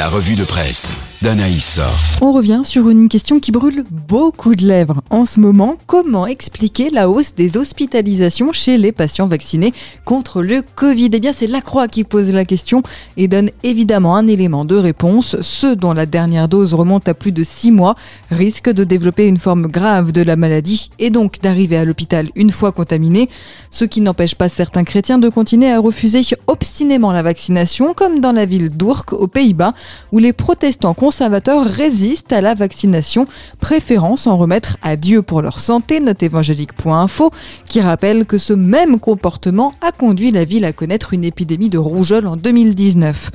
La revue de presse d'Anaïs. On revient sur une question qui brûle beaucoup de lèvres en ce moment. Comment expliquer la hausse des hospitalisations chez les patients vaccinés contre le Covid? Eh bien, c'est la Croix qui pose la question et donne évidemment un élément de réponse. Ceux dont la dernière dose remonte à plus de 6 mois risquent de développer une forme grave de la maladie et donc d'arriver à l'hôpital une fois contaminés. Ce qui n'empêche pas certains chrétiens de continuer à refuser obstinément la vaccination, comme dans la ville d'Ourk, aux Pays-Bas, où les protestants conservateurs résistent à la vaccination, préférant s'en remettre à Dieu pour leur santé, note évangélique.info, qui rappelle que ce même comportement a conduit la ville à connaître une épidémie de rougeole en 2019.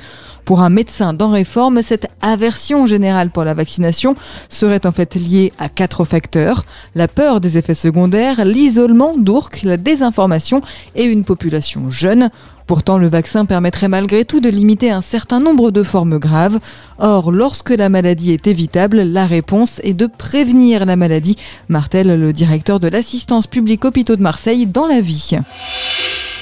Pour un médecin dans Réforme, cette aversion générale pour la vaccination serait en fait liée à quatre facteurs. La peur des effets secondaires, l'isolement d'Ourk, la désinformation et une population jeune. Pourtant, le vaccin permettrait malgré tout de limiter un certain nombre de formes graves. Or, lorsque la maladie est évitable, la réponse est de prévenir la maladie, martèle le directeur de l'assistance publique hôpitaux de Marseille dans la vie.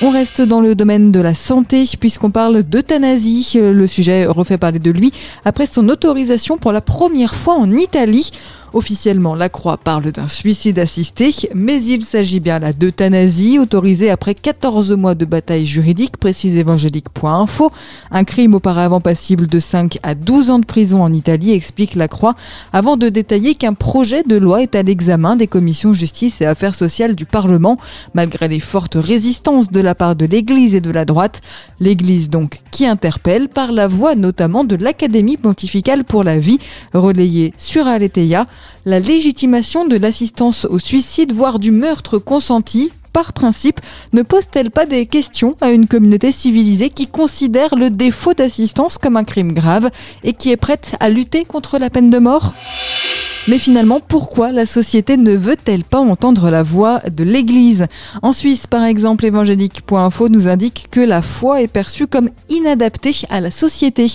On reste dans le domaine de la santé puisqu'on parle d'euthanasie. Le sujet refait parler de lui après son autorisation pour la première fois en Italie. Officiellement, la Croix parle d'un suicide assisté, mais il s'agit bien là d'euthanasie, autorisée après 14 mois de bataille juridique, précise évangélique.info. Un crime auparavant passible de 5 à 12 ans de prison en Italie, explique la Croix, avant de détailler qu'un projet de loi est à l'examen des commissions justice et affaires sociales du Parlement, malgré les fortes résistances de la part de l'Église et de la droite. L'Église donc qui interpelle par la voix notamment de l'Académie pontificale pour la vie, relayée sur Aletheia la légitimation de l'assistance au suicide, voire du meurtre consenti, par principe, ne pose-t-elle pas des questions à une communauté civilisée qui considère le défaut d'assistance comme un crime grave et qui est prête à lutter contre la peine de mort? Mais finalement, pourquoi la société ne veut-elle pas entendre la voix de l'Église? En Suisse, par exemple, évangélique.info nous indique que la foi est perçue comme inadaptée à la société.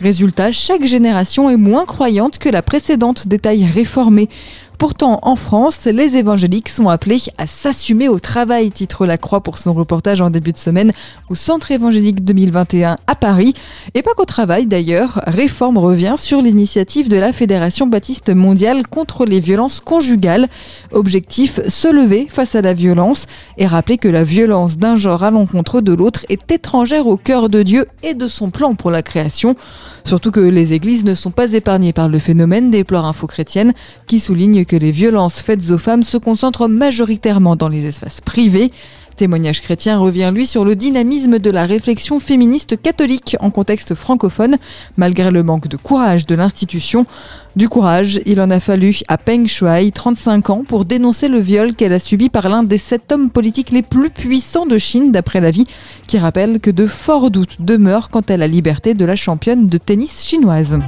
Résultat, chaque génération est moins croyante que la précédente, détail réformé. Pourtant, en France, les évangéliques sont appelés à s'assumer au travail, titre La Croix pour son reportage en début de semaine au Centre évangélique 2021 à Paris. Et pas qu'au travail d'ailleurs, Réforme revient sur l'initiative de la Fédération baptiste mondiale contre les violences conjugales. Objectif, se lever face à la violence et rappeler que la violence d'un genre à l'encontre de l'autre est étrangère au cœur de Dieu et de son plan pour la création. Surtout que les églises ne sont pas épargnées par le phénomène, déplore Info Chrétienne, qui souligne que les violences faites aux femmes se concentrent majoritairement dans les espaces privés. Témoignage chrétien revient lui sur le dynamisme de la réflexion féministe catholique en contexte francophone, malgré le manque de courage de l'institution. Du courage, il en a fallu à Peng Shuai, 35 ans, pour dénoncer le viol qu'elle a subi par l'un des sept hommes politiques les plus puissants de Chine, d'après la vie, qui rappelle que de forts doutes demeurent quant à la liberté de la championne de tennis chinoise.